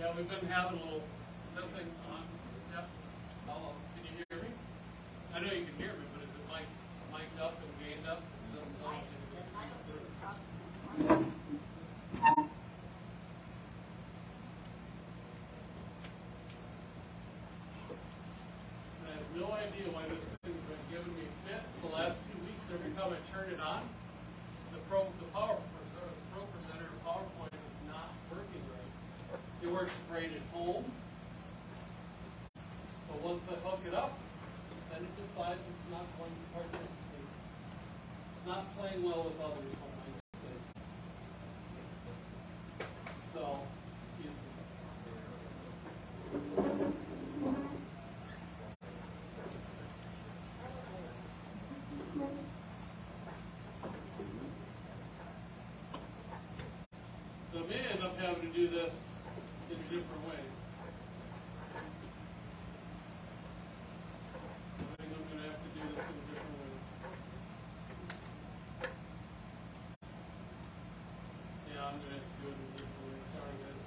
Yeah, we've been having a little, something on, yep, hello, can you hear me? I know you can hear me, but is it mic, mic'd up and gained up? Is that something? I have no idea why this thing's been giving me fits the last two weeks. Every time I turn it on, the pro, the power, presenter, the ProPresenter PowerPoint is not working right. Works at home. But once I hook it up, then it decides it's not going to participate. It's not playing well with others, I might say. So. So may end up having to do this in a different way. I think I'm gonna have to do this in a different way. Yeah, I'm gonna have to do it in a different way, sorry guys.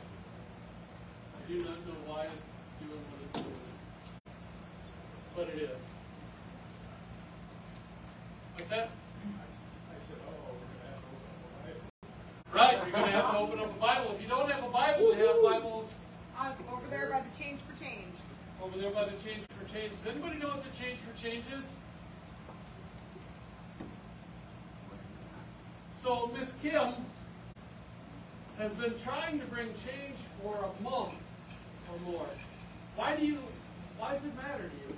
I do not know why it's doing what it's doing. But it is. What's that? I said, oh, we're gonna have to open up a Bible. Right, you're gonna have to open up a Bible. If you don't have a Bible, they have Bibles Uh, over there by the change for change. over there by the Change for Change. Does anybody know what the Change for Change is? So Miss Kim has been trying to bring change for a month or more. Why do you, why does it matter to you?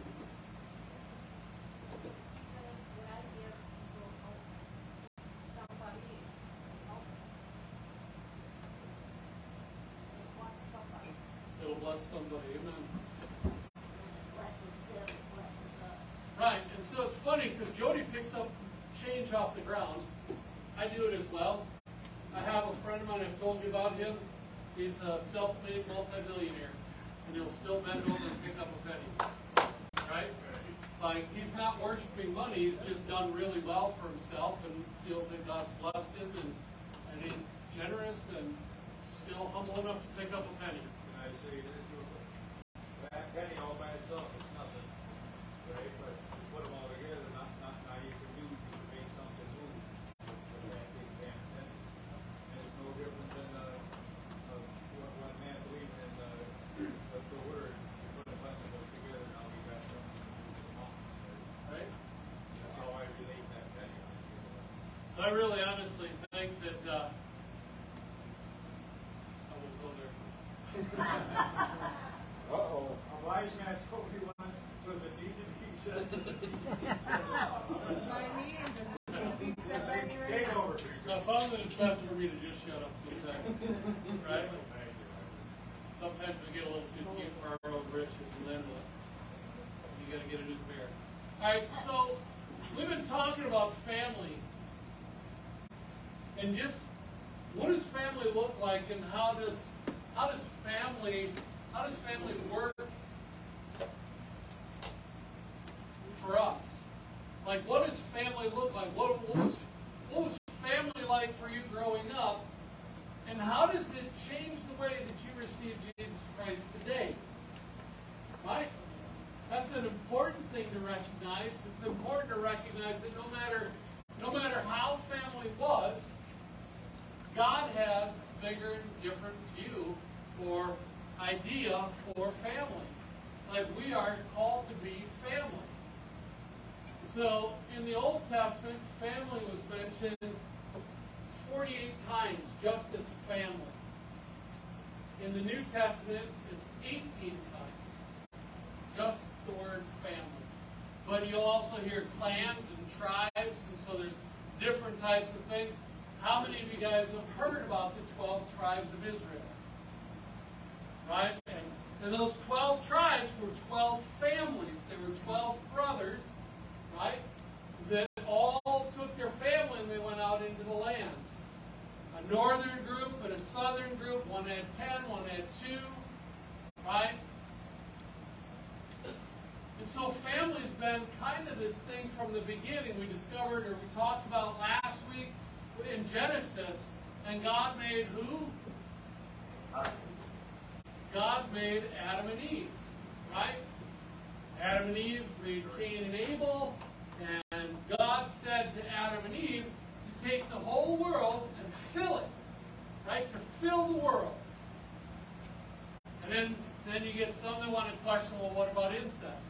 It'll bless somebody, amen. Right, and so it's funny because Up change off the ground. I do it as well. I have a friend of mine, I've told you about him. He's a self-made multimillionaire, and he'll still bend over and pick up a penny. Right? Like, he's not worshiping money, he's just done really well for himself and feels that God's blessed him, and, and he's generous and still humble enough to pick up a penny. And I say, this real quick. That penny all by itself is nothing, right? But you put them all together, not, not, now you can do, you can make something move. with that big damn penny. And it's no different than, uh, uh, what, what man believing in, uh, the, the word. You put a bunch of those together, now we got something to move some mountains, right? Right? That's how I relate that penny. So I really honestly think that, uh, I will go there. Uh-oh. A wise man told me once, does it need to be said? By me and just be set by me right Take now. over, So Teresa. I found that it's best for me to just shut up sometimes, right? Sometimes we get a little too cute for our own riches and then what? You gotta get a new pair. Alright, so we've been talking about family. And just, what does family look like and how does, how does family, how does family work for us? Like, what does family look like? What, what was, what was family like for you growing up? And how does it change the way that you receive Jesus Christ today? Right? That's an important thing to recognize. It's important to recognize that no matter no matter how family was, God has a bigger and different view or idea for family. Like we are called to be family. So in the Old Testament, family was mentioned 48 times just as family. In the New Testament, it's 18 times just the word family. But you'll also hear clans and tribes, and so there's different types of things. How many of you guys have heard about the 12 tribes of Israel? Right? And, those 12 tribes were 12 families. They were 12 brothers, right? That all took their family and they went out into the lands. A northern group and a southern group. One had 10, one had 2, right? And so family's been kind kind of this thing from the beginning. We discovered, or we talked about last week in Genesis, and God made who? God made Adam and Eve, right? Adam and Eve made Cain and Abel, and God said to Adam and Eve to take the whole world and fill it, right? To fill the world. And then, then you get some that want to question, well, what about incest?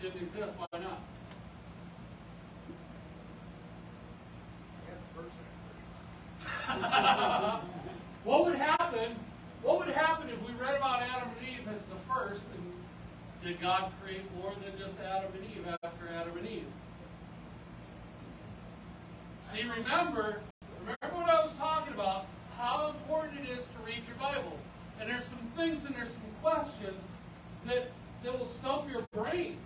Didn't exist, why not? what would happen? What would happen if we read about Adam and Eve as the first, and did God create more than just Adam and Eve after Adam and Eve? See, remember, remember what I was talking about, how important it is to read your Bible. And there's some things and there's some questions that, that will stump your brain.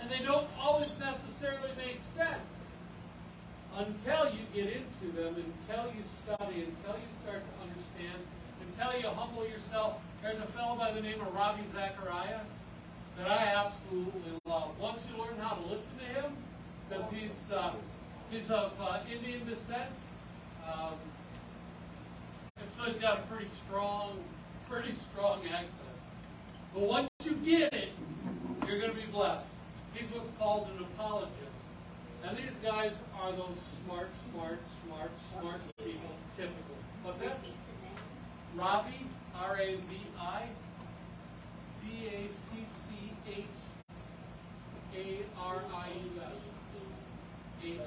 And they don't always necessarily make sense until you get into them, until you study, until you start to understand, until you humble yourself. There's a fellow by the name of Ravi Zacharias that I absolutely love. Once you learn how to listen to him, because he's uh, he's of uh, Indian descent, um, and so he's got a pretty strong, pretty strong accent. But once you get it, you're going to be blessed. He's what's called an apologist. And these guys are those smart, smart, smart, smart people, typical. What's that? Ravi, R A V I, C A C C H A R I U S. H.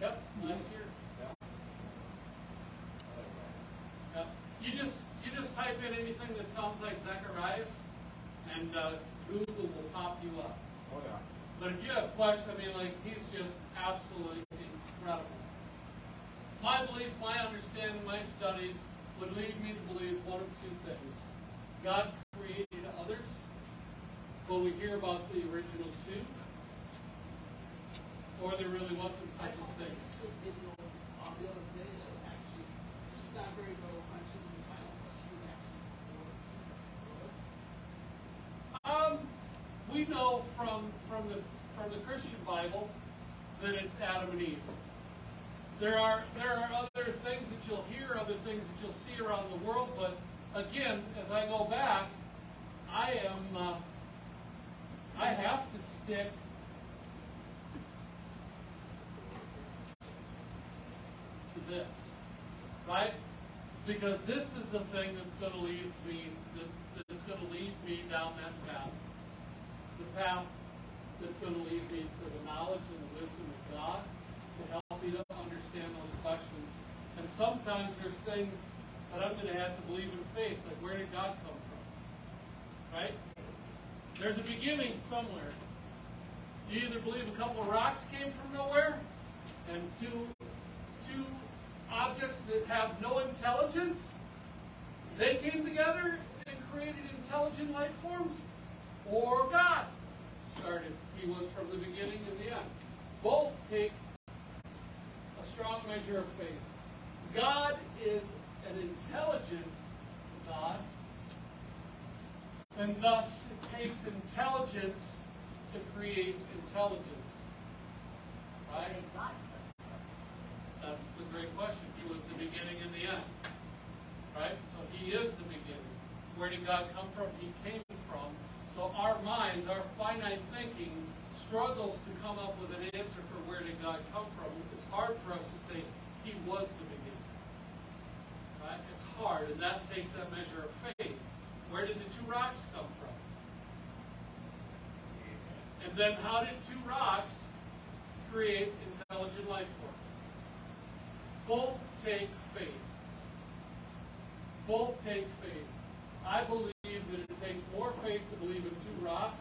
Yep, last year. Yep. You just you just type in anything that sounds like Zacharias, and uh, Google will pop you up. Oh, yeah. But if you have questions, I mean, like, he's just absolutely incredible. My belief, my understanding, my studies would lead me to believe one of two things. God created others, but we hear about the original two, or there really wasn't such a thing. Um, we know from from the from the Christian Bible that it's Adam and Eve. There are there are other things that you'll hear, other things that you'll see around the world, but again, as I go back, I am uh, I have to stick to this, right? Because this is the thing that's going to lead me that, that's going to lead me down that path, the path that's going to lead me to the knowledge and the wisdom of God to help me to understand those questions. And sometimes there's things that I'm going to have to believe in faith, like where did God come from? Right? There's a beginning somewhere. You either believe a couple of rocks came from nowhere, and two two objects that have no intelligence, they came together and created intelligent life forms, or God started. He was from the beginning and the end. Both take a strong measure of faith. God is an intelligent God, and thus it takes intelligence to create intelligence. Right? That's the great question. He was the beginning and the end. Right? So he is the beginning. Where did God come from? He came from. So our minds, our finite thinking, struggles to come up with an answer for where did God come from. It's hard for us to say he was the beginning. Right? It's hard, and that takes that measure of faith. Where did the two rocks come from? And then how did two rocks create intelligent life form? Both take faith. Both take faith. I believe that it takes more faith to believe in two rocks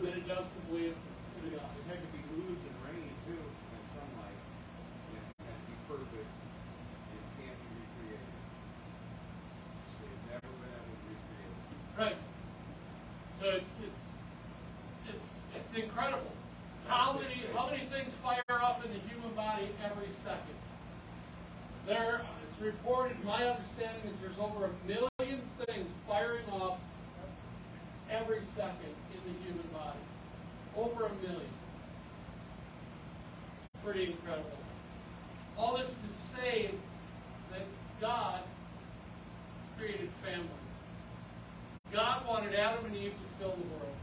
than it does to believe in God. It had to be loose and rainy too, and sunlight. And it had to be perfect. It can't be recreated. They've never been able to recreate it. Right. So it's it's it's it's incredible. How many how many things fire off in the human body every second? There, it's reported. My understanding is there's over a million things firing off second in the human body. Over a million. Pretty incredible. All this to say that God created family. God wanted Adam and Eve to fill the world,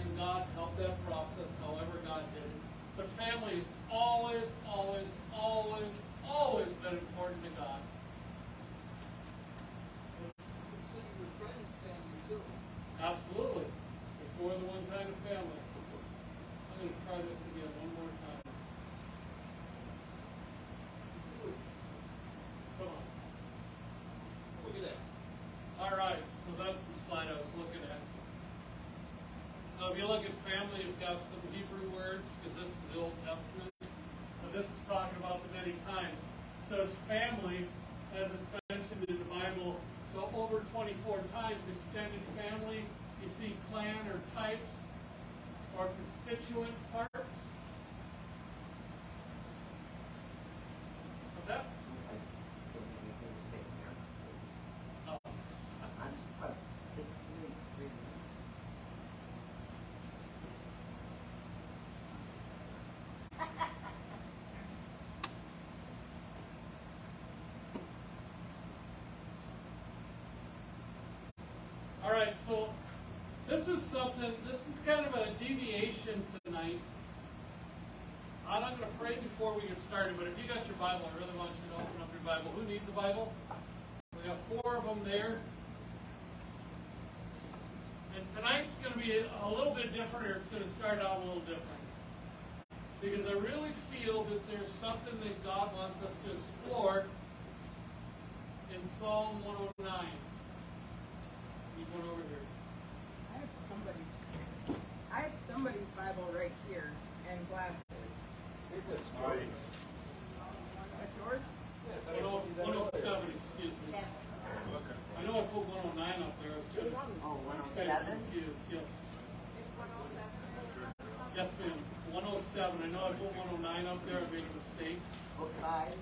and God helped that process however God did it. But family has always, always, always, always been important to God. Consider your friends family too. Absolutely. It's more than one kind of family. I'm going to try this again one more time. Come on. Look at that. All right, so that's the slide I was looking at. So if you look at you've some Hebrew words, because this is the Old Testament. But this is talking about the many times. So it's family, as it's mentioned in the Bible. So over 24 times, extended family. You see clan or types or constituent parts. What's that? Oh. All right, so this is something, this is kind of a deviation tonight. I'm not going to pray before we get started, but if you got your Bible, I really want you to open up your Bible. Who needs a Bible? We got four of them there. And tonight's going to be a little bit different, or it's going to start out a little different. Because I really feel that there's something that God wants us to explore in Psalm 109. Need one over here. I have somebody's, I have somebody's Bible right here and glasses. That's yours? 107, excuse me. Okay. I know I put 109 up there. I was just Oh, kind of 107? confused, yes. Yes, ma'am. 107. I know I put 109 up there. I made a mistake. Book five,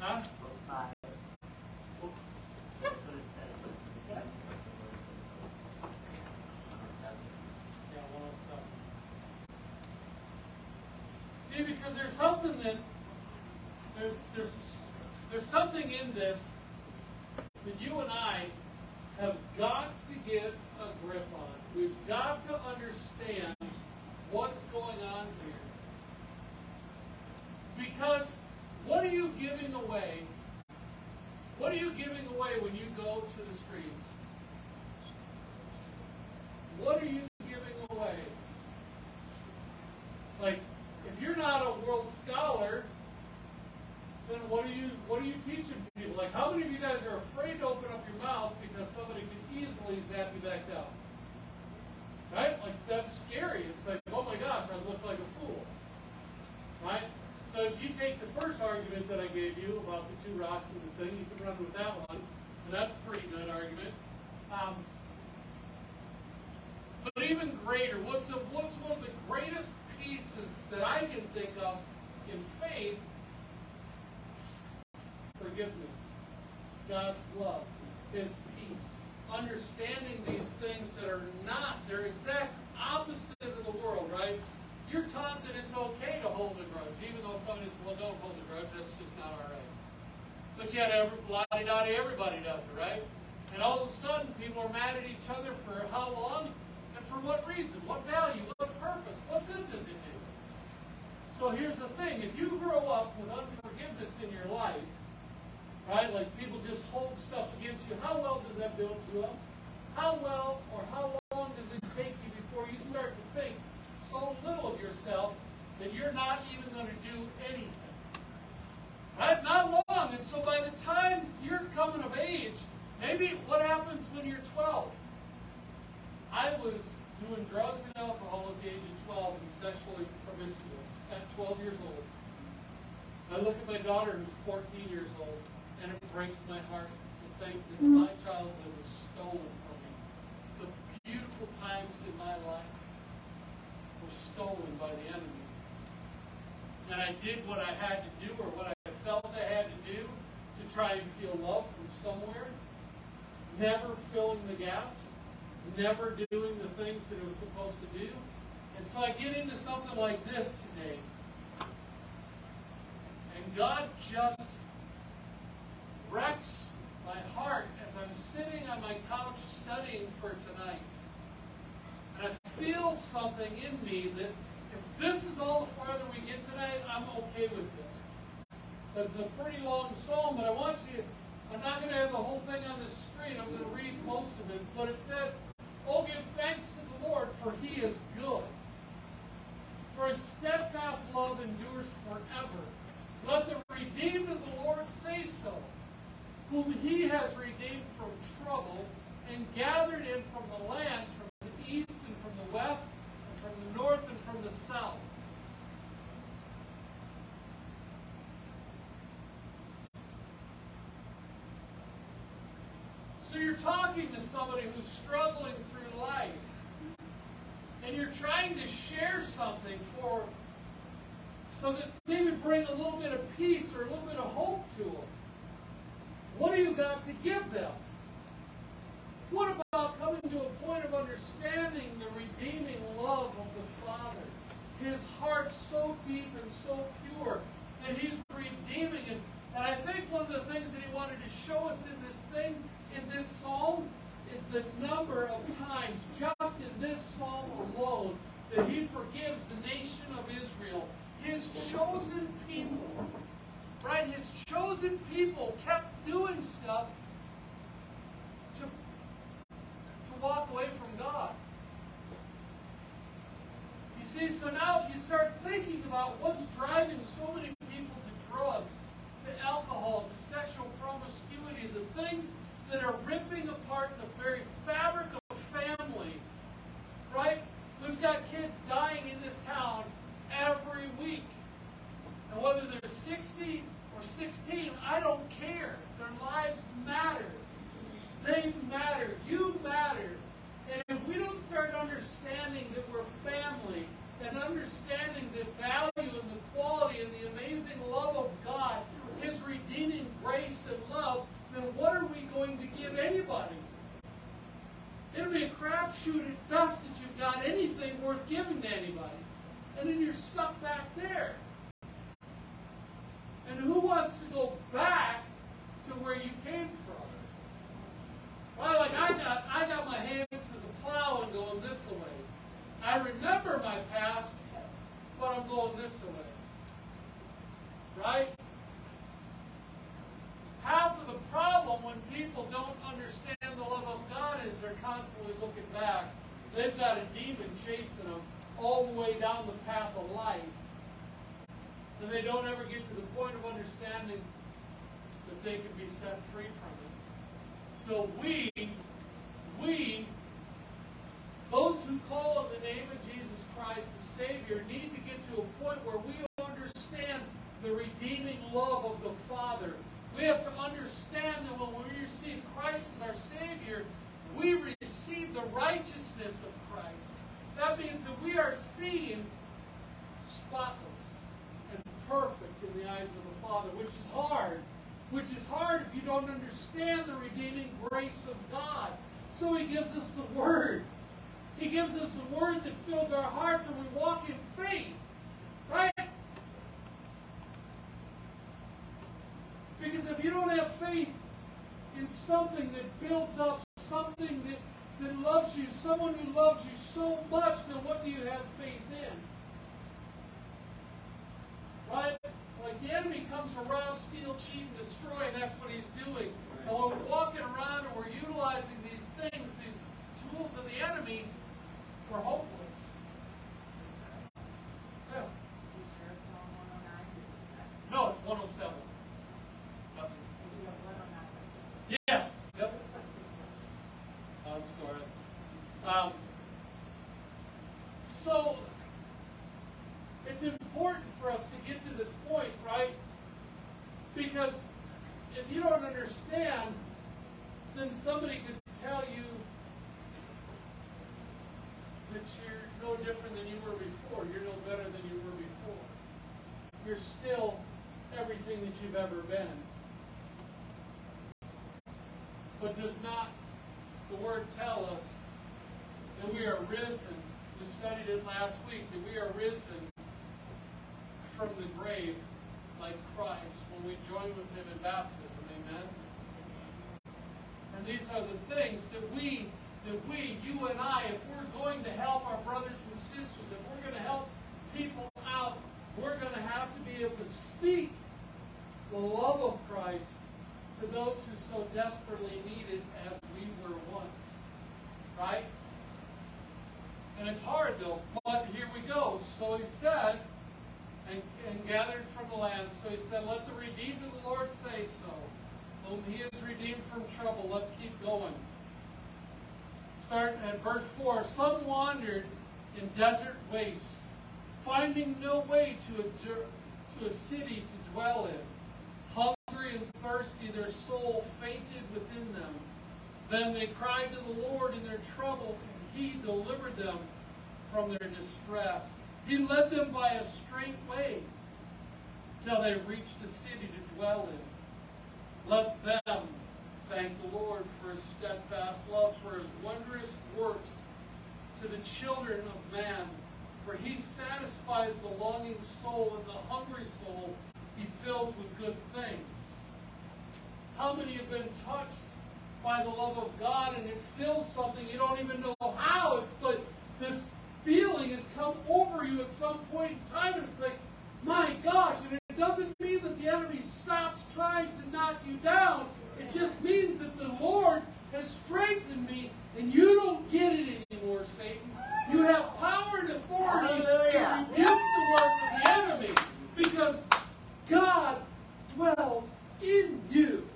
Huh? book five. That's what it says. Yeah, 107. See, because there's something that there's there's there's something in this that you and I have got to get a grip on. We've got to understand what's going on here. Because what are you giving away? What are you giving away when you go to the streets? What are you giving away? Like, if you're not a world scholar, then what are you what are you teaching people? Like, how many of you guys are afraid to open up your mouth because somebody could easily zap you back down? Right? Like that's scary. It's like, oh my gosh, I look like a fool. Right? So if you take the first argument that I gave you about the two rocks and the thing, you can run with that one, and that's a pretty good argument. Um, but even greater, what's a, what's one of the greatest pieces that I can think of in faith? Forgiveness, God's love, His peace, understanding these things that are not, they're exact opposite of the world, right? You're taught that it's okay to hold a grudge, even though somebody says, well, don't hold a grudge, that's just not all right. But yet, every, la-di-da-di, everybody does it, right? And all of a sudden, people are mad at each other for how long and for what reason? What value? What purpose? What good does it do? So here's the thing if you grow up with unforgiveness in your life, right, like people just hold stuff against you, how well does that build you up? How well or how long does it take you before you start to think so little of yourself that you're not even going to do anything? Right? Not long. And so by the time you're coming of age, maybe what happens when you're 12? I was doing drugs and alcohol at the age of 12 and sexually promiscuous at 12 years old. I look at my daughter who's 14 years old, and it breaks my heart to think that mm. my childhood was stolen from me. The beautiful times in my life were stolen by the enemy. And I did what I had to do or what I felt I had to do to try and feel love from somewhere, never filling the gaps. never doing the things that it was supposed to do. And so I get into something like this today. And God just wrecks my heart as I'm sitting on my couch studying for tonight. And I feel something in me that if this is all the farther we get tonight, I'm okay with this. This is a pretty long psalm, but I want you, I'm not going to have the whole thing on the screen. I'm going to read most of it. But it says, Oh, give thanks to the Lord, for he is good. For his steadfast love endures forever. Let the redeemed of the Lord say so, whom he has redeemed from trouble and gathered in from the lands, from the east and from the west, and from the north and from the south. So you're talking to somebody who's struggling through life, and you're trying to share something for so that maybe bring a little bit of peace or a little bit of hope to them. What do you got to give them? What about coming to a point of understanding the redeeming love of the Father? His heart so deep and so pure that He's redeeming it. And I think one of the things that He wanted to show us in this thing, in this psalm, is the number of times, just in this psalm alone, that He forgives the nation of Israel, His chosen people. Right? His chosen people kept doing stuff to, to walk away from God. You see, so now if you start thinking about what's driving so many people to drugs, to alcohol, to sexual promiscuity, the things that are ripping apart the very fabric of family, right? We've got kids dying in this town every week. And whether they're 60 or 16, I don't care. Their lives matter. They matter. You matter. And if we don't start understanding that we're family and understanding the value and the quality and the amazing love of God, His redeeming grace and love, then what are we going to give anybody? It'll be a crapshoot at best that you've got anything worth giving to anybody. And then you're stuck back there. And who wants to go back to where you came from? Well, like I got, I got my hands to the plow and going this way. I remember my past, but I'm going this way. Right? Half of the problem when people don't understand the love of God is they're constantly looking back. They've got a demon chasing them all the way down the path of life. And they don't ever get to the point of understanding that they could be set free from it. So we, we, those who call on the name of Jesus Christ as Savior, need to get to a point where we understand the redeeming love of the Father. We have to understand that when we receive Christ as our Savior, we receive the righteousness of Christ. That means that we are seen spotless and perfect eyes of the Father, which is hard. Which is hard if you don't understand the redeeming grace of God. So He gives us the Word. He gives us the Word that fills our hearts and we walk in faith. Right? Because if you don't have faith in something that builds up, something that, that loves you, someone who loves you so much, then what do you have faith in? Right? Like the enemy comes to rob, steal, cheat, and destroy, and that's what he's doing. And when we're walking around and we're utilizing these things, these tools of the enemy, we're hopeless. Yeah. You sure it's Psalm 109? Because that's- No, it's 107. Nothing. you have 109. Yeah. Yep. I'm sorry. Um, so, it's important for us to get to this point, right? Because if you don't understand, then somebody could tell you that you're no different than you were before. You're no better than you were before. You're still everything that you've ever been. But does not the word tell us that we are risen? We studied it last week, that we are risen from the grave like Christ with him in baptism. Amen. And these are the things that we, that we, you and I, if we're going to help our brothers and sisters, if we're going to help people out, we're going to have to be able to speak the love of Christ to those who so desperately need it as we were once. Right? And it's hard though, but here we go. So he says, and, gathered from the land. So he said, Let the redeemed of the Lord say so. Whom he has redeemed from trouble. Let's keep going. Start at verse 4. Some wandered in desert wastes, finding no way to a, to a city to dwell in. Hungry and thirsty, their soul fainted within them. Then they cried to the Lord in their trouble, and he delivered them from their distress. He led them by a straight way till they reached a city to dwell in. Let them thank the Lord for his steadfast love, for his wondrous works to the children of man. For he satisfies the longing soul, and the hungry soul he fills with good things. How many have been touched by the love of God and it fills something you don't even know how? It's but this feeling has come over you at some point in time, and it's like, my gosh, and it doesn't mean that the enemy stops trying to knock you down. It just means that the Lord has strengthened me, and you don't get it anymore, Satan. You have power and authority Hallelujah. to rebuke the work of the enemy because God dwells in you.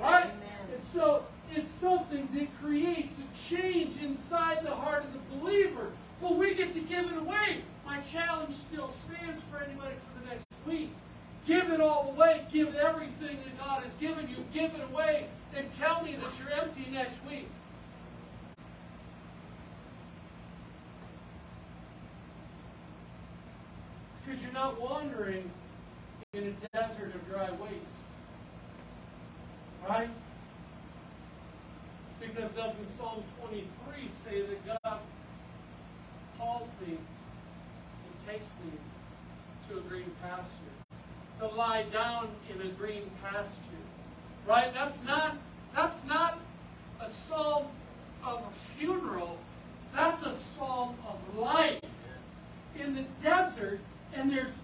Right? Amen. And so it's something that creates a change inside the heart of the believer. But we get to give it away. My challenge still stands for anybody for the next week. Give it all away. Give everything that God has given you. Give it away and tell me that you're empty next week. Because you're not wandering in a desert of dry waste. Right? Because doesn't Psalm 23 say that God calls me and takes me to a green pasture? To lie down in a green pasture. Right? That's not that's not a psalm of a funeral. That's a psalm of life. In the desert, and there's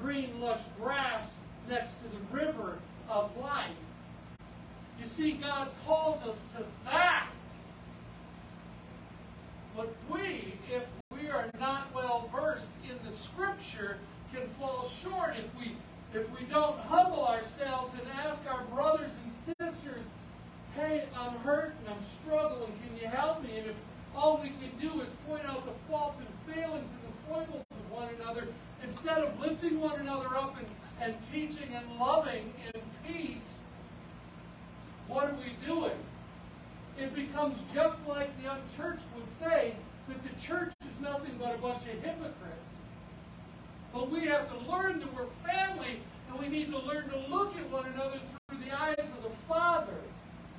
green lush grass next to the river of life. You see, God calls us to that. But we, if we are not well versed in the Scripture, can fall short if we if we don't humble ourselves and ask our brothers and sisters, "Hey, I'm hurt and I'm struggling. Can you help me?" And if all we can do is point out the faults and failings and the foibles of one another, instead of lifting one another up and, and teaching and loving in peace, what are we doing? It becomes just like the unchurched would say that the church is nothing but a bunch of hypocrites. But we have to learn that we're family and we need to learn to look at one another through the eyes of the Father.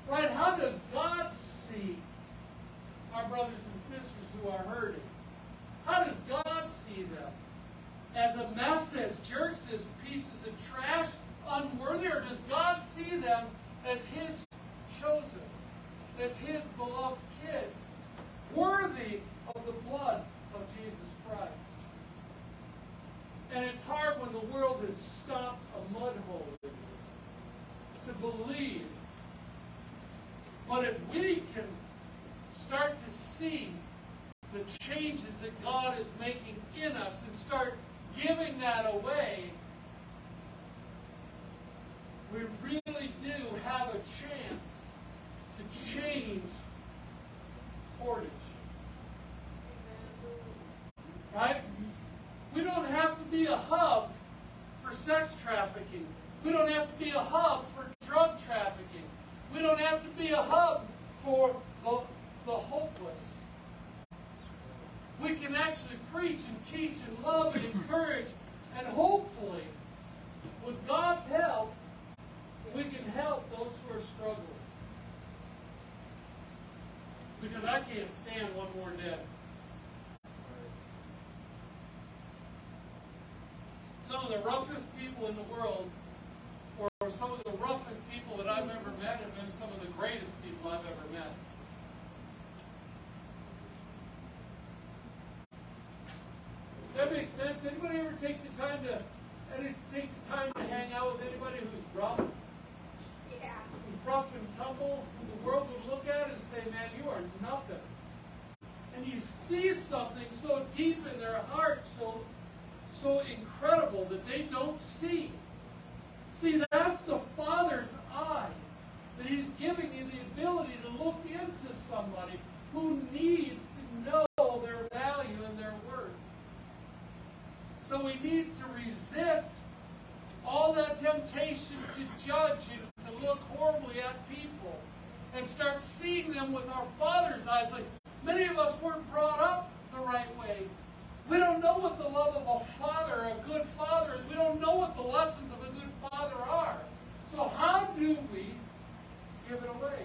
Right? How does God see our brothers and sisters who are hurting? How does God see them? As a mess, as jerks, as pieces of trash, unworthy, or does God see them as His chosen, as His beloved kids, worthy of the blood of Jesus Christ? And it's hard when the world has stopped a mud hole in you to believe. But if we can start to see the changes that God is making in us and start giving that away, we really do have a chance to change Portage. Right? We don't have to be a hub for sex trafficking. We don't have to be a hub for drug trafficking. We don't have to be a hub for the, the hopeless. We can actually preach and teach and love and encourage, and hopefully, with God's help, we can help those who are struggling. Because I can't stand one more death. some of the roughest people in the world, or some of the roughest people that I've ever met, have been some of the greatest people I've ever met. Does that make sense? Anybody ever take the time to, take the time to hang out with anybody who's rough? Yeah. who's rough and tumble, who the world would look at and say, man, you are nothing. And you see something so deep in their heart, so, so incredible that they don't see. See, that's the Father's eyes. That He's giving you the ability to look into somebody who needs to know their value and their worth. We need to resist all that temptation to judge and to look horribly at people and start seeing them with our Father's eyes. Like many of us weren't brought up the right way. We don't know what the love of a father, a good father, is. We don't know what the lessons of a good father are. So how do we give it away?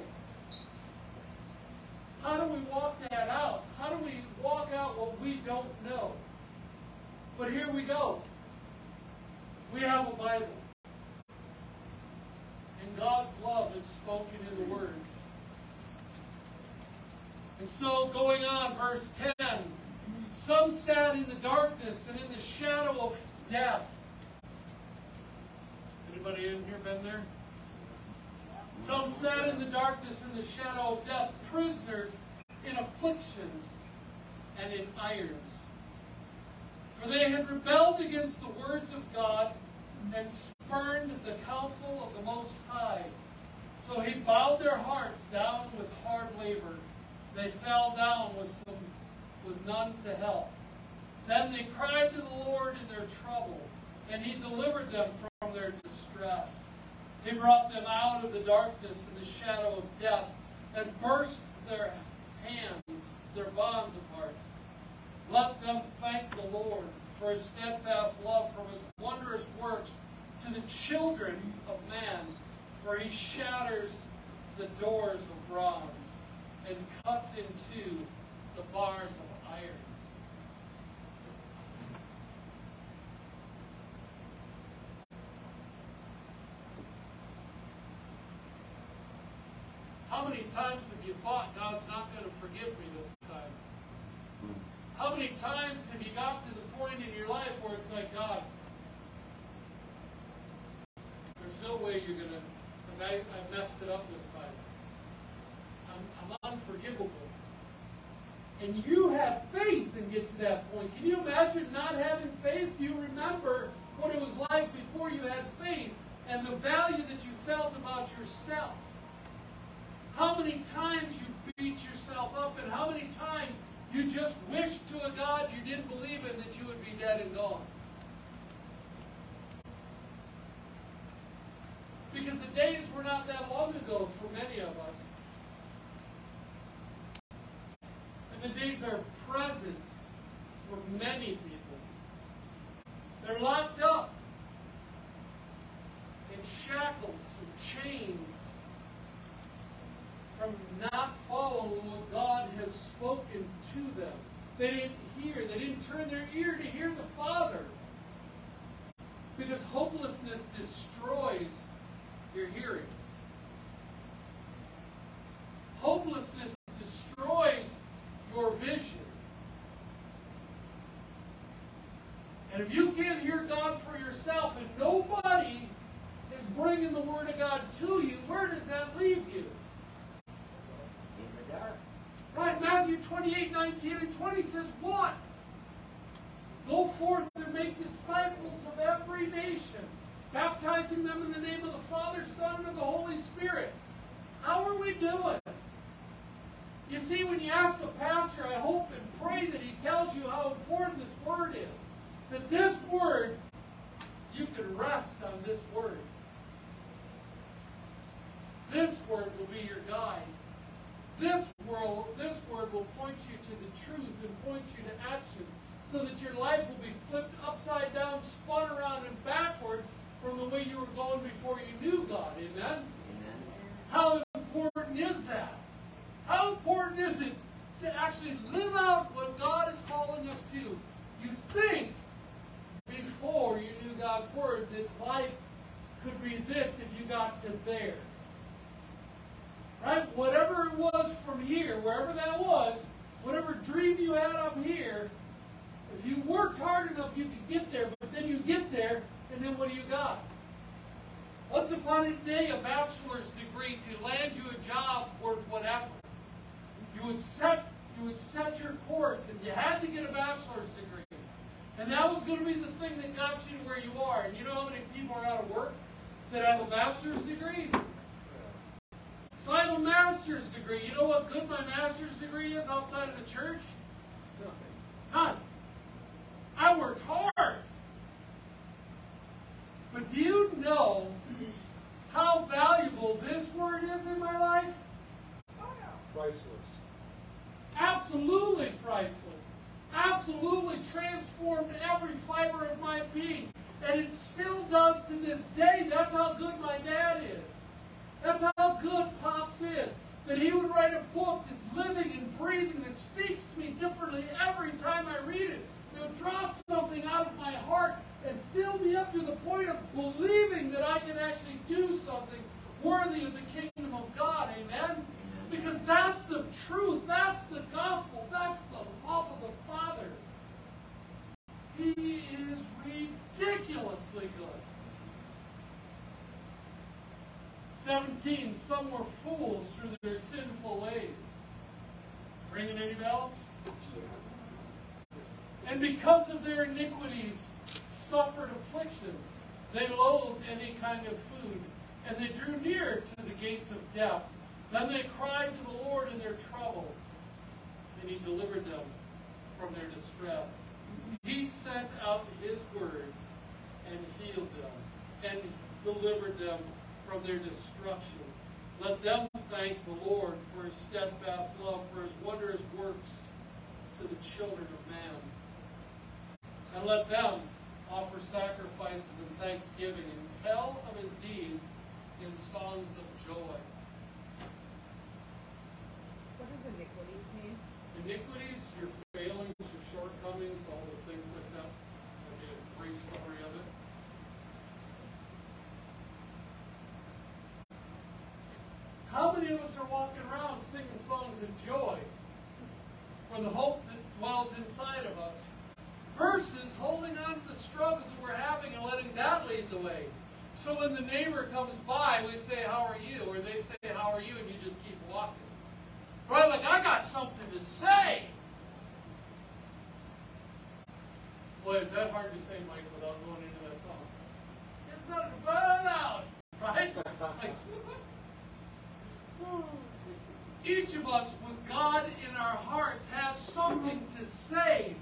How do we walk that out? How do we walk out what we don't know? But here we go. We have a Bible. And God's love is spoken in the words. And so, going on, verse 10 some sat in the darkness and in the shadow of death. Anybody in here been there? Some sat in the darkness and the shadow of death, prisoners in afflictions and in irons. For they had rebelled against the words of God and spurned the counsel of the Most High. So he bowed their hearts down with hard labor. They fell down with some with none to help. Then they cried to the Lord in their trouble, and he delivered them from their distress. He brought them out of the darkness and the shadow of death, and burst their hands, their bonds apart. Let them thank the Lord for his steadfast love, from his wondrous works to the children of man, for he shatters the doors of bronze and cuts in two the bars of iron. How many times have you thought God's not going to forgive me this time? How many times have you got to the point in your life where it's like, God, there's no way you're going to, I, I messed it up this time. I'm, I'm unforgivable. And you have faith and get to that point. Can you imagine not having faith? You remember what it was like before you had faith and the value that you felt about yourself? How many times you beat yourself up and how many times you just wished to a God you didn't believe in that you would be dead and gone? Because the days were not that long ago for many of us. And the days are present for many people. They're locked up in shackles and chains from not following spoken to them. They didn't hear, they didn't turn their ear to hear the Father. Because hopelessness destroys your hearing. Hopelessness destroys your vision. And if you can't hear God for yourself and nobody is bringing the Word of God to you, where does that leave you? Right, Matthew 28, 19 and 20 says what? Go forth and make disciples of every nation, baptizing them in the name of the Father, Son, and the Holy Spirit. How are we doing? You see, when you ask a pastor, I hope and pray that he tells you how important this word is. That this word, you can rest on this word. This word will be your guide. This world, this word will point you to the truth and point you to action so that your life will be flipped upside down, spun around and backwards from the way you were going before you knew God. Amen? Amen. How important is that? How important is it to actually live out what God is calling us to? You think before you knew God's Word that life could be this if you got to there. Was from here, wherever that was, whatever dream you had up here, if you worked hard enough, you could get there, but then you get there, and then what do you got? Once upon a day, a bachelor's degree to land you a job worth whatever. You would set you would set your course, and you had to get a bachelor's degree. And that was going to be the thing that got you to where you are. And you know how many people are out of work that have a bachelor's degree? So I have a master's degree. You know what good my master's degree is outside of the church? Nothing. None. I worked hard. But do you know how valuable this word is in my life? Priceless. Absolutely priceless. Absolutely transformed every fiber of my being. And it still does to this day. That's how good my dad is. That's how good Pops is. That he would write a book that's living and breathing that speaks to me differently every time I read it. It would draw something out of my heart and fill me up to the point of believing that I can actually do something worthy of the kingdom of God. Amen? Because that's the truth. That's the gospel. That's the love of the Father. He is ridiculously good. 17. Some were fools through their sinful ways. Ringing any bells? And because of their iniquities, suffered affliction. They loathed any kind of food, and they drew near to the gates of death. Then they cried to the Lord in their trouble, and He delivered them from their distress. He sent out His word and healed them, and delivered them from their destruction. Let them thank the Lord for His steadfast love, for His wondrous works to the children of man. And let them offer sacrifices and thanksgiving and tell of His deeds in songs of joy. What does iniquities mean? Iniquities, your failings, your shortcomings, all the things like that. I'll give a brief summary of it. How many of us are walking around singing songs of joy for the hope that dwells inside of us versus holding on to the struggles that we're having and letting that lead the way? So when the neighbor comes by, we say, How are you? Or they say, How are you? And you just keep walking. Right? Like, I got something to say. Boy, is that hard to say, Mike, without going into that song. It's not a burn out, right? Like, each of us, with God in our hearts, has something to say.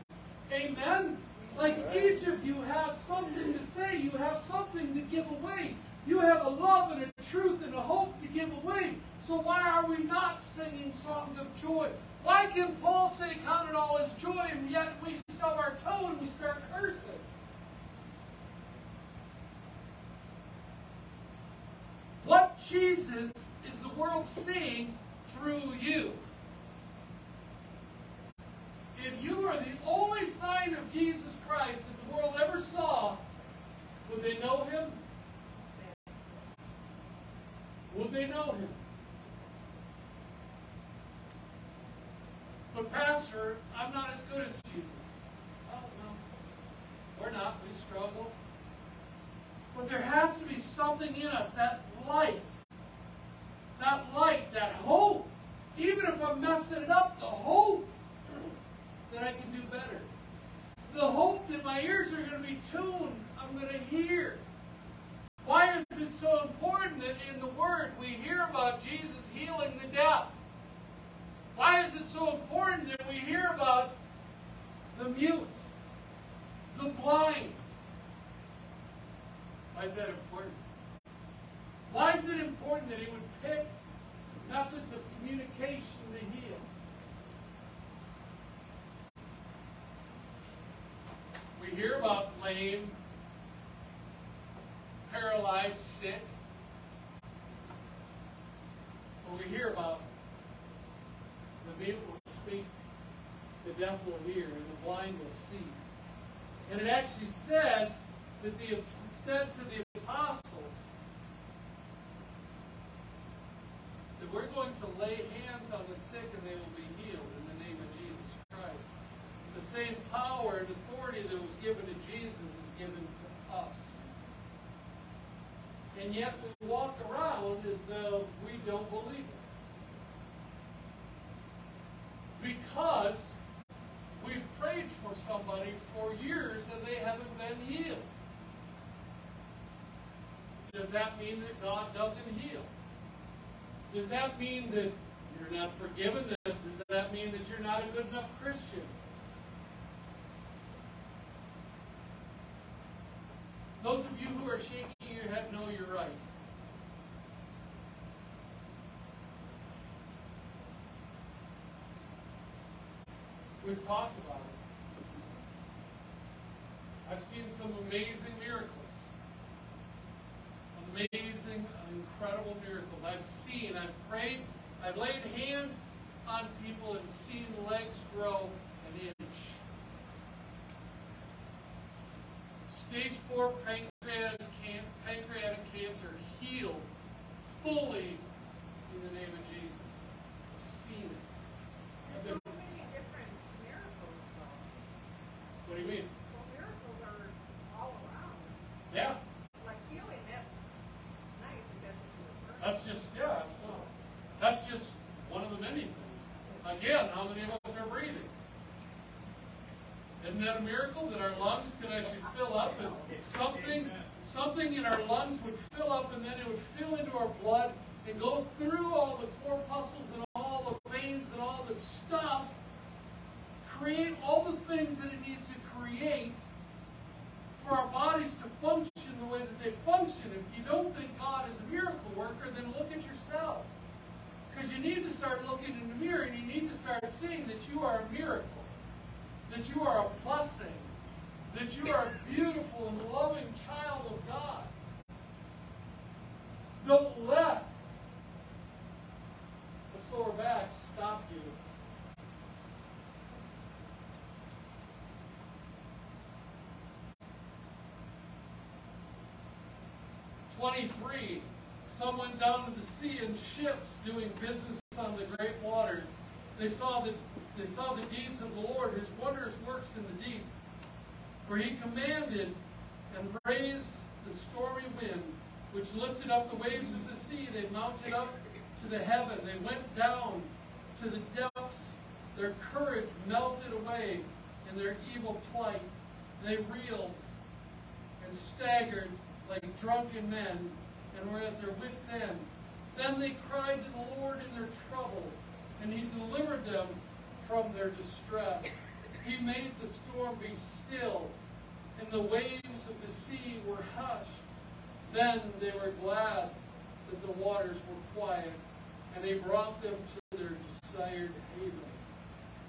Amen? Like each of you has something to say. You have something to give away. You have a love and a truth and a hope to give away. So why are we not singing songs of joy? Why can Paul say, Count it all as joy, and yet we stub our toe and we start cursing? What Jesus is the world seeing through you? If you are the only sign of Jesus Christ that the world ever saw, would they know him? Would they know him? But Pastor, I'm not as good as Jesus. Oh, no. We're not. We struggle. But there has to be something in us, that light. That light, that hope. Even if I'm messing it up, the hope that I can do better. The hope that my ears are going to be tuned, I'm going to hear. Why is it so important that in the Word we hear about Jesus healing the deaf? Why is it so important that we hear about the mute, the blind? Why is that important? Why is it important that he would pick methods of communication to heal? We hear about lame, paralyzed, sick. But we hear about the mute will speak, the deaf will hear, and the blind will see. And it actually says that the said to the apostles that we're going to lay hands on the sick and they will be healed in the name of Jesus Christ. The same power and authority that was given to Jesus is given to us. And yet we walk around as though we don't believe it. Because we've prayed for somebody for years and they haven't been healed. Does that mean that God doesn't heal? Does that mean that you're not forgiven? Does that mean that you're not a good enough Christian? Those of you who are shaking your head know you're right. We've talked about it. I've seen some amazing miracles. Amazing, incredible miracles. I've seen, I've prayed, I've laid hands on people and seen legs grow an inch. Stage four pancreatic, can, pancreatic cancer healed fully in the name of Jesus. I've seen it. I've There's been- so many different miracles though. what do you mean? Well, miracles are all around. Yeah, Like healing, that's nice because it's a person. that's just, yeah, absolutely. That's just one of the many things. Again, how many of us are breathing? Isn't that a miracle that our lungs could actually fill up and something, in our lungs would fill up and then it would fill into our blood and go through all the corpuscles and all the veins and all the stuff, create all the things that it needs to create for our bodies to function the way that they function. If you don't think God is a miracle worker, then look at yourself. Because you need to start looking in the mirror and you need to start seeing that you are a miracle, that you are a blessing, that you are a beautiful and loving child of God. The sore back stop you. Twenty-three. Some went down to the sea in ships doing business on the great waters. They saw the they saw the deeds of the Lord, his wondrous works in the deep. For he commanded and raised the stormy wind, which lifted up the waves of the sea. They mounted up to the heaven. They went down to the depths. Their courage melted away in their evil plight. They reeled and staggered like drunken men and were at their wits' end. Then they cried to the Lord in their trouble, and he delivered them from their distress. He made the storm be still, and the waves of the sea were hushed. Then they were glad that the waters were quiet, and he brought them to their desired haven.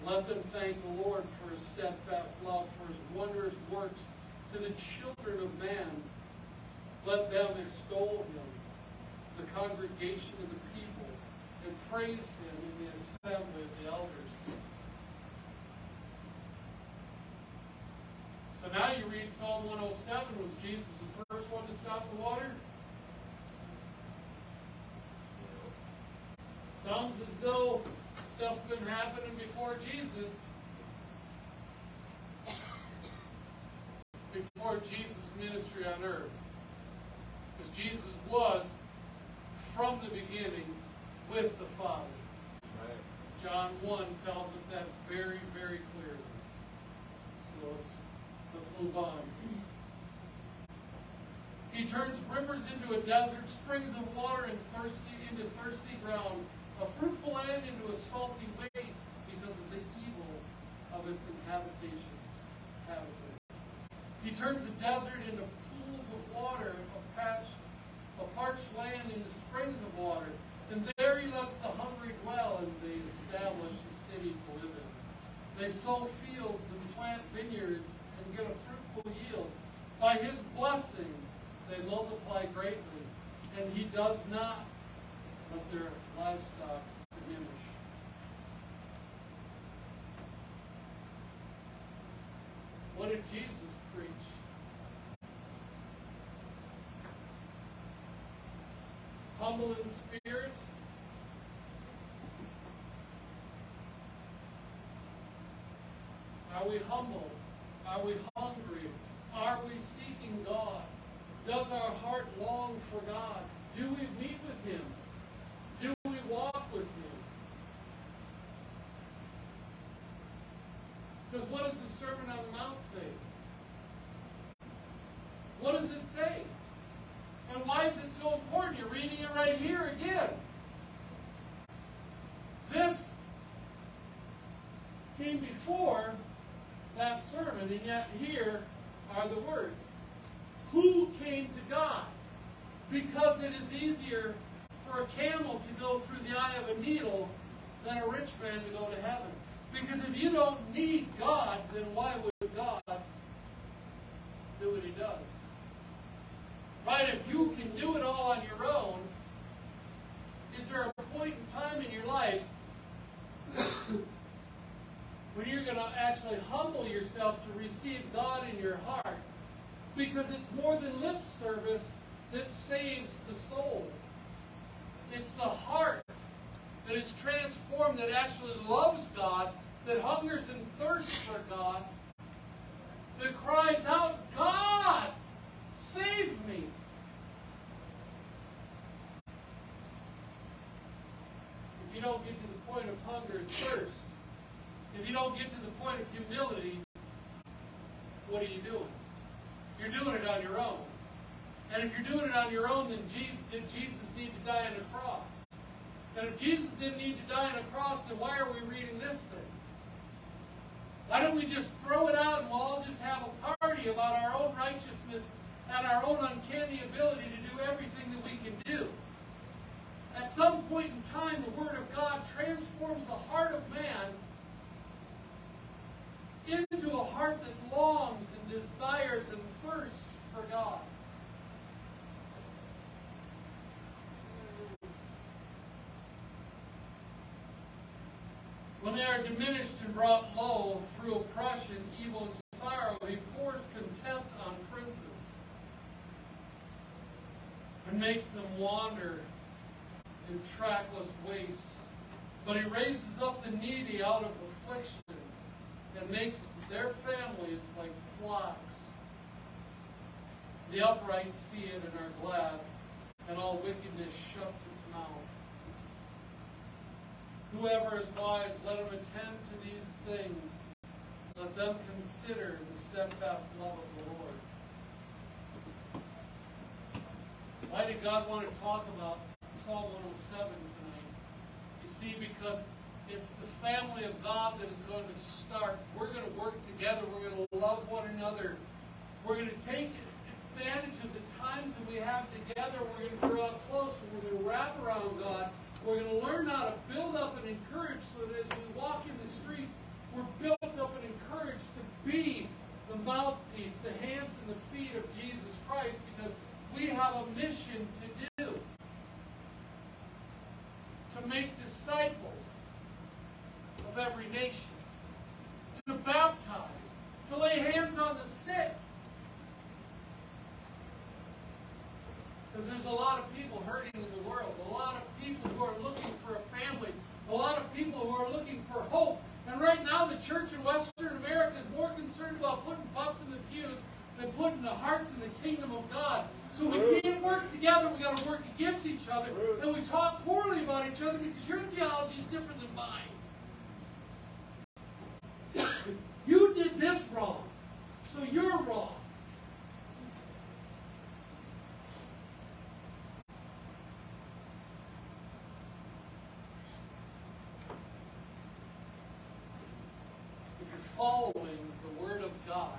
Let them thank the Lord for his steadfast love, for his wondrous works to the children of man. Let them extol him, the congregation of the people, and praise him in the assembly of the elders. So now you read Psalm 107. Was Jesus the first one to stop the water? Sounds as though stuff been happening before Jesus. Before Jesus' ministry on earth. Because Jesus was, from the beginning, with the Father. John 1 tells us that very, very clearly. So let's, let's move on. He turns desert, springs of water and thirsty into thirsty ground, a fruitful land into a salty waste because of the evil of its inhabitations. Habitants. He turns a desert into pools of water, a patched, a parched land into springs of water. And there he lets the hungry dwell, and they establish a city to live in. They sow fields and plant vineyards and get a fruitful yield. By his blessing, they multiply greatly, and he does not let their livestock diminish. What did Jesus preach? Humble in spirit? Are we humble? Are we hungry? Are we seeking God? Does our heart long for God? Do we meet with Him? Do we walk with Him? Because what does the Sermon on the Mount say? What does it say? And why is it so important? You're reading it right here again. This came before that sermon, and yet here are the words. Who came to God? Because it is easier for a camel to go through the eye of a needle than a rich man to go to heaven. Because if you don't need God, then why would God do what he does? Right? If you can do it all on your own, is there a point in time in your life when you're going to actually humble yourself to receive God in your heart? Because it's more than lip service that saves the soul. It's the heart that is transformed, that actually loves God, that hungers and thirsts for God, that cries out, God, save me. If you don't get to the point of hunger and thirst, if you don't get to the point of humility, what are you doing? You're doing it on your own. And if you're doing it on your own, then did Jesus need to die on the cross? And if Jesus didn't need to die on a cross, then why are we reading this thing? Why don't we just throw it out and we'll all just have a party about our own righteousness and our own uncanny ability to do everything that we can do? At some point in time, the Word of God transforms the heart of man into a heart that longs and desires and thirsts for God. When they are diminished and brought low through oppression, evil, and sorrow, he pours contempt on princes and makes them wander in trackless wastes. But he raises up the needy out of affliction and makes their families like flocks. The upright see it and are glad, and all wickedness shuts its mouth. Whoever is wise, let him attend to these things. Let them consider the steadfast love of the Lord. Why did God want to talk about Psalm 107 tonight? You see, because it's the family of God that is going to start. We're going to work together. We're going to love one another. We're going to take advantage of the times that we have together. We're going to draw close. We're going to wrap around God. We're going to learn how to build up and encourage so that as we walk in the streets, we're built up and encouraged to be the mouthpiece, the hands and the feet of Jesus Christ because we have a mission to do. To make disciples of every nation. To baptize. To lay hands on the sick. Because there's a lot of people hurting in the world, a lot of people who are looking for a family, a lot of people who are looking for hope. And right now, the church in Western America is more concerned about putting butts in the pews than putting the hearts in the kingdom of God. So we can't work together, we got to work against each other. And we talk poorly about each other because your theology is different than mine. you did this wrong, so you're wrong. If you're following the Word of God,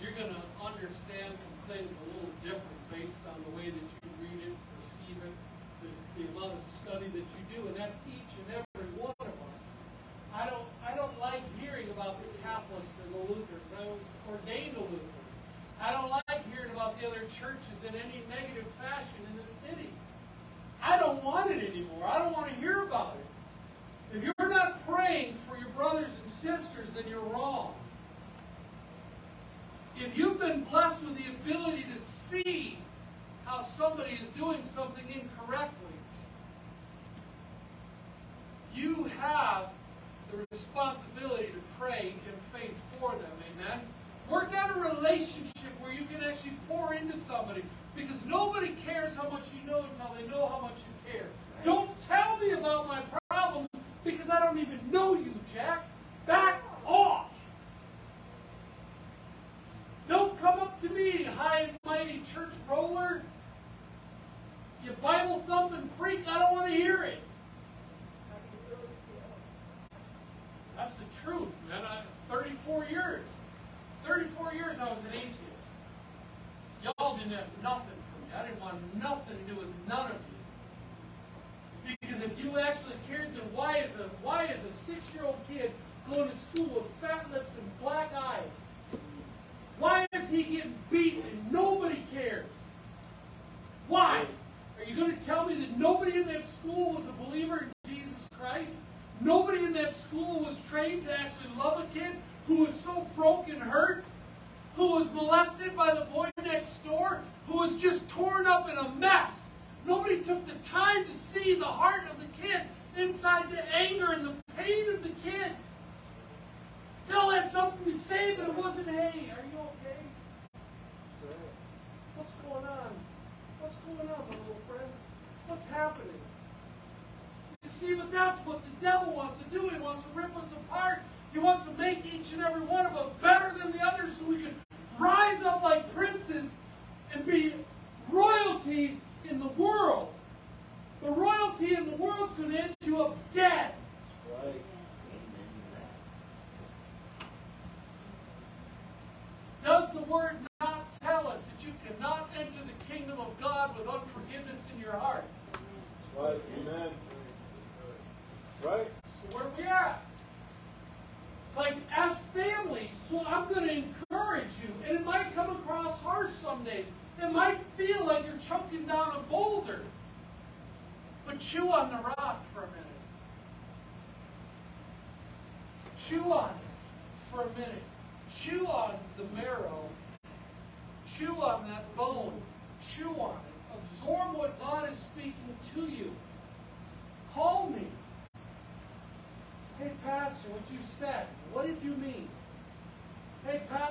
you're going to understand some things a little different based on the way that you read it, perceive it, the, the amount of study that you do, and that's each and every one of us. I don't, I don't like hearing about the Catholics and the Lutherans. I was ordained a Lutheran. I don't like hearing about the other churches in any negative fashion in the city. I don't want it anymore. I don't want to hear about it. If you're not praying for your brothers and sisters, then you're wrong. If you've been blessed with the ability to see how somebody is doing something incorrectly, you have the responsibility to pray in faith for them. Amen. Work out a relationship where you can actually pour into somebody because nobody cares how much you know until they know how much you care. Don't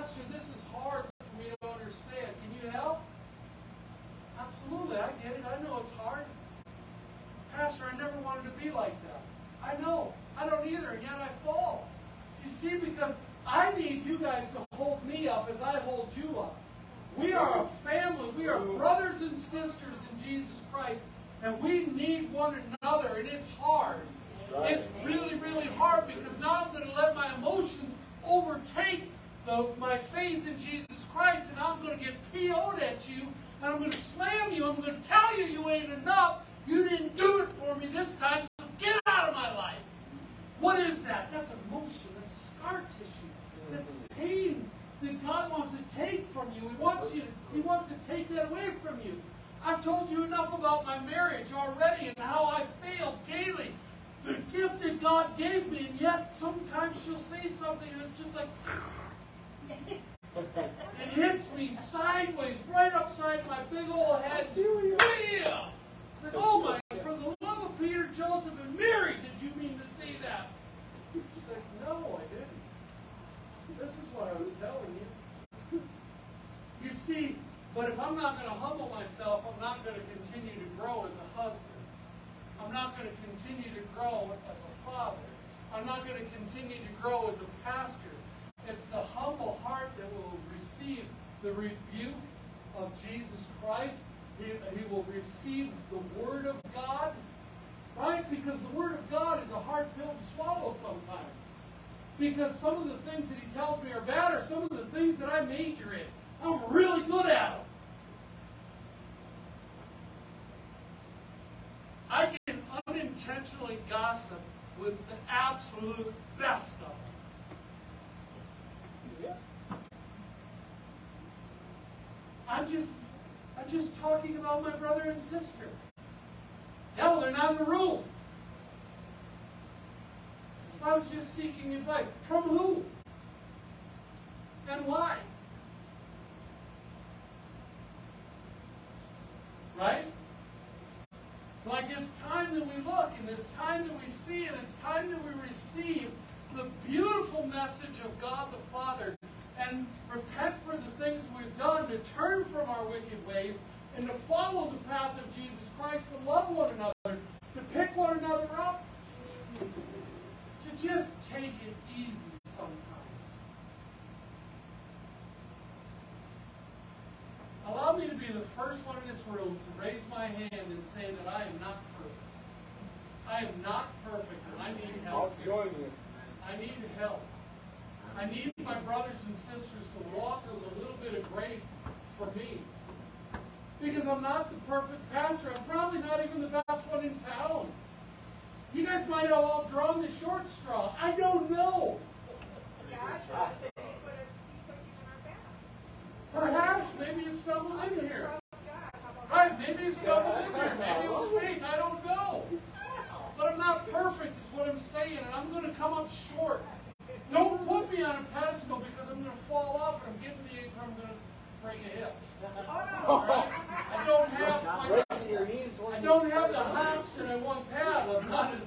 Pastor, this is hard for me to understand. Can you help? Absolutely, I get it. I know it's hard. Pastor, I never wanted to be like that. I know. I don't either, and yet I fall. You see, because I need you guys to hold me up as I hold you up. We are a family. We are brothers and sisters in Jesus Christ, and we need one another, and it's hard. It's really, really hard because now I'm going to let my emotions overtake the, my faith in Jesus Christ, and I'm going to get PO'd at you, and I'm going to slam you. I'm going to tell you you ain't enough. You didn't do it for me this time, so get out of my life. What is that? That's emotion. That's scar tissue. That's pain that God wants to take from you. He wants you. To, he wants to take that away from you. I've told you enough about my marriage already and how I fail daily. The gift that God gave me, and yet sometimes she'll say something and it's just like it hits me sideways, right upside my big old head. Bam! It's like, oh my, for the love of Peter, Joseph, and Mary, did you mean to say that? She's like, no, I didn't. This is what I was telling you. You see, but if I'm not going to humble myself, I'm not going to continue to grow as a husband. I'm not going to continue to grow as a father. I'm not going to continue to grow as a pastor. It's the humble heart that will receive the rebuke of Jesus Christ. He, he will receive the Word of God, right? Because the Word of God is a hard pill to swallow sometimes. Because some of the things that He tells me are bad are some of the things that I major in. I'm really good at them. I can unintentionally gossip with the absolute best of them. I'm just, I'm just talking about my brother and sister. Hell, they're not in the room. I was just seeking advice. From who? And why? Right? Like it's time that we look and it's time that we see and it's time that we receive the beautiful message of God the Father and repent for the things we've done, to turn from our wicked ways, and to follow the path of Jesus Christ, to love one another, to pick one another up, to just take it easy sometimes. Allow me to be the first one in this room to raise my hand and say that I am not perfect. I am not perfect, and I need help. I'll join you. I need help. I need my brothers and sisters to walk with a little bit of grace for me. Because I'm not the perfect pastor. I'm probably not even the best one in town. You guys might have all drawn the short straw. I don't know. Perhaps, maybe you stumbled in here. Right, maybe you stumbled in here. Maybe it was faith. I don't know. But I'm not perfect, is what I'm saying, and I'm going to come up short. Don't put me on a pedestal because I'm going to fall off and I'm getting to the age where I'm going to break a hip. Oh, right? I don't have my, I don't have the hops that I once had. I'm not as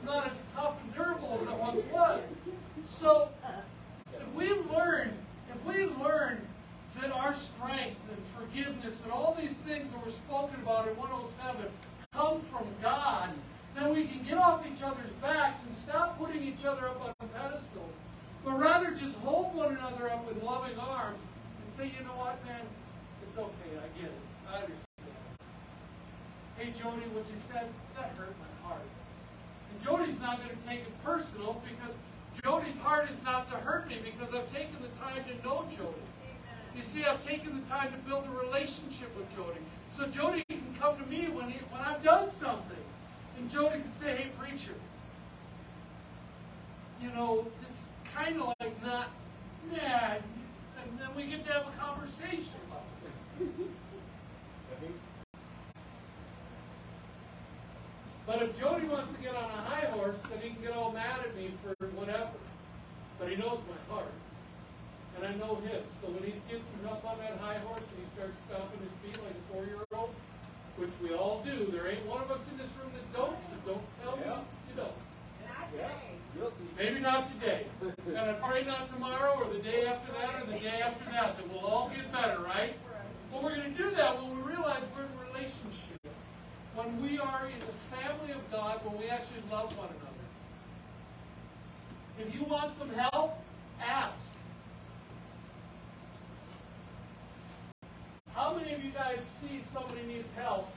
I'm not as tough and durable as I once was. So if we learn, if we learn that our strength and forgiveness and all these things that were spoken about in 107 come from God, then we can get off each other's backs and stop putting each other up on pedestals, but rather just hold one another up in loving arms and say, you know what, man, it's okay, I get it, I understand. Hey, Jody, what you said, that hurt my heart. And Jody's not going to take it personal because Jody's heart is not to hurt me because I've taken the time to know Jody. You see, I've taken the time to build a relationship with Jody. So Jody can come to me when, he, when I've done something. And Jody can say, hey, preacher, you know, this kind of like not, yeah. And then we get to have a conversation about it. But if Jody wants to get on a high horse, then he can get all mad at me for whatever. But he knows my heart. And I know his. So when he's getting up on that high horse and he starts stomping his feet like a four-year-old, which we all do, there ain't one of us in this room that don't, so don't tell me you don't. Maybe not today. And I pray not tomorrow or the day after that or the day after that, that we'll all get better, right? But we're going to do that when we realize we're in a relationship. We are in the family of God, when we actually love one another. If you want some help, ask. How many of you guys see somebody needs help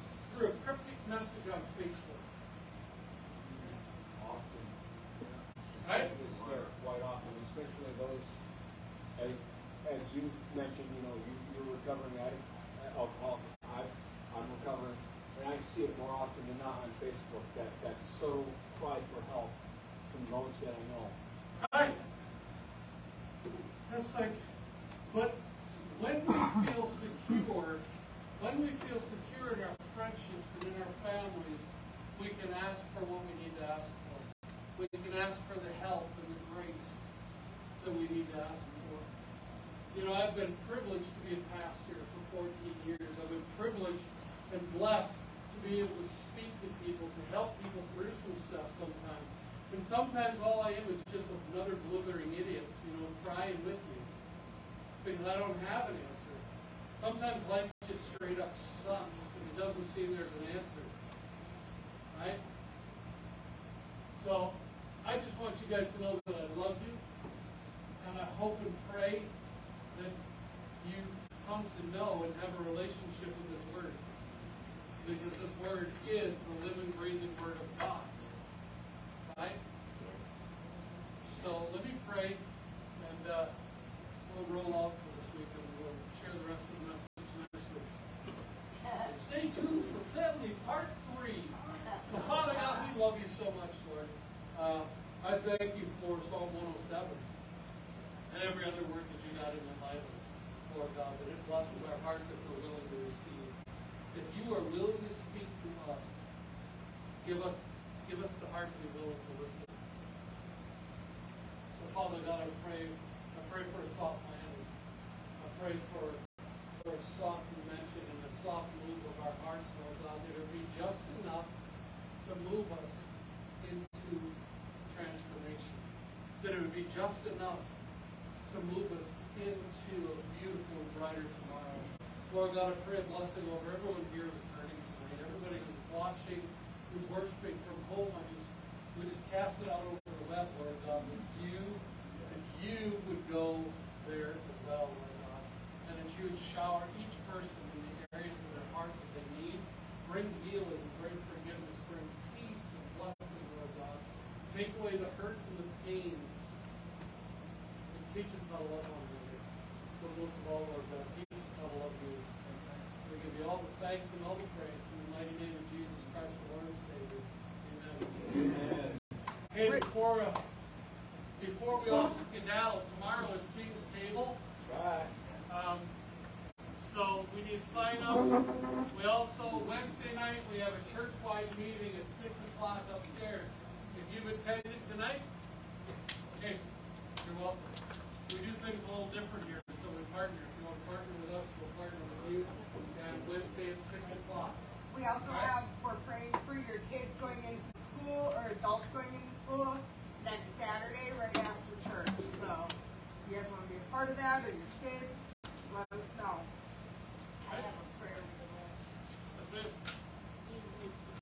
Give us, give us the heart to be willing to listen. So, Father God, I pray, I pray for a soft landing. I pray for, for a soft dimension and a soft move of our hearts, Lord God, that it be just enough to move us into transformation. That it would be just enough to move us into a beautiful, brighter tomorrow. Lord God, I pray a blessing over everyone here who's hurting tonight, everybody who's watching was worshiping from home, I just would just cast it out over the web, Lord God, with you, that you would go there as well, Lord God, uh, and that you would shower before uh, before we all skedaddle, tomorrow is King's Table. Right. Um, so we need sign-ups. We also, Wednesday night, we have a church-wide meeting at 6 o'clock upstairs. If you've attended tonight, hey, you're welcome. We do things a little different here.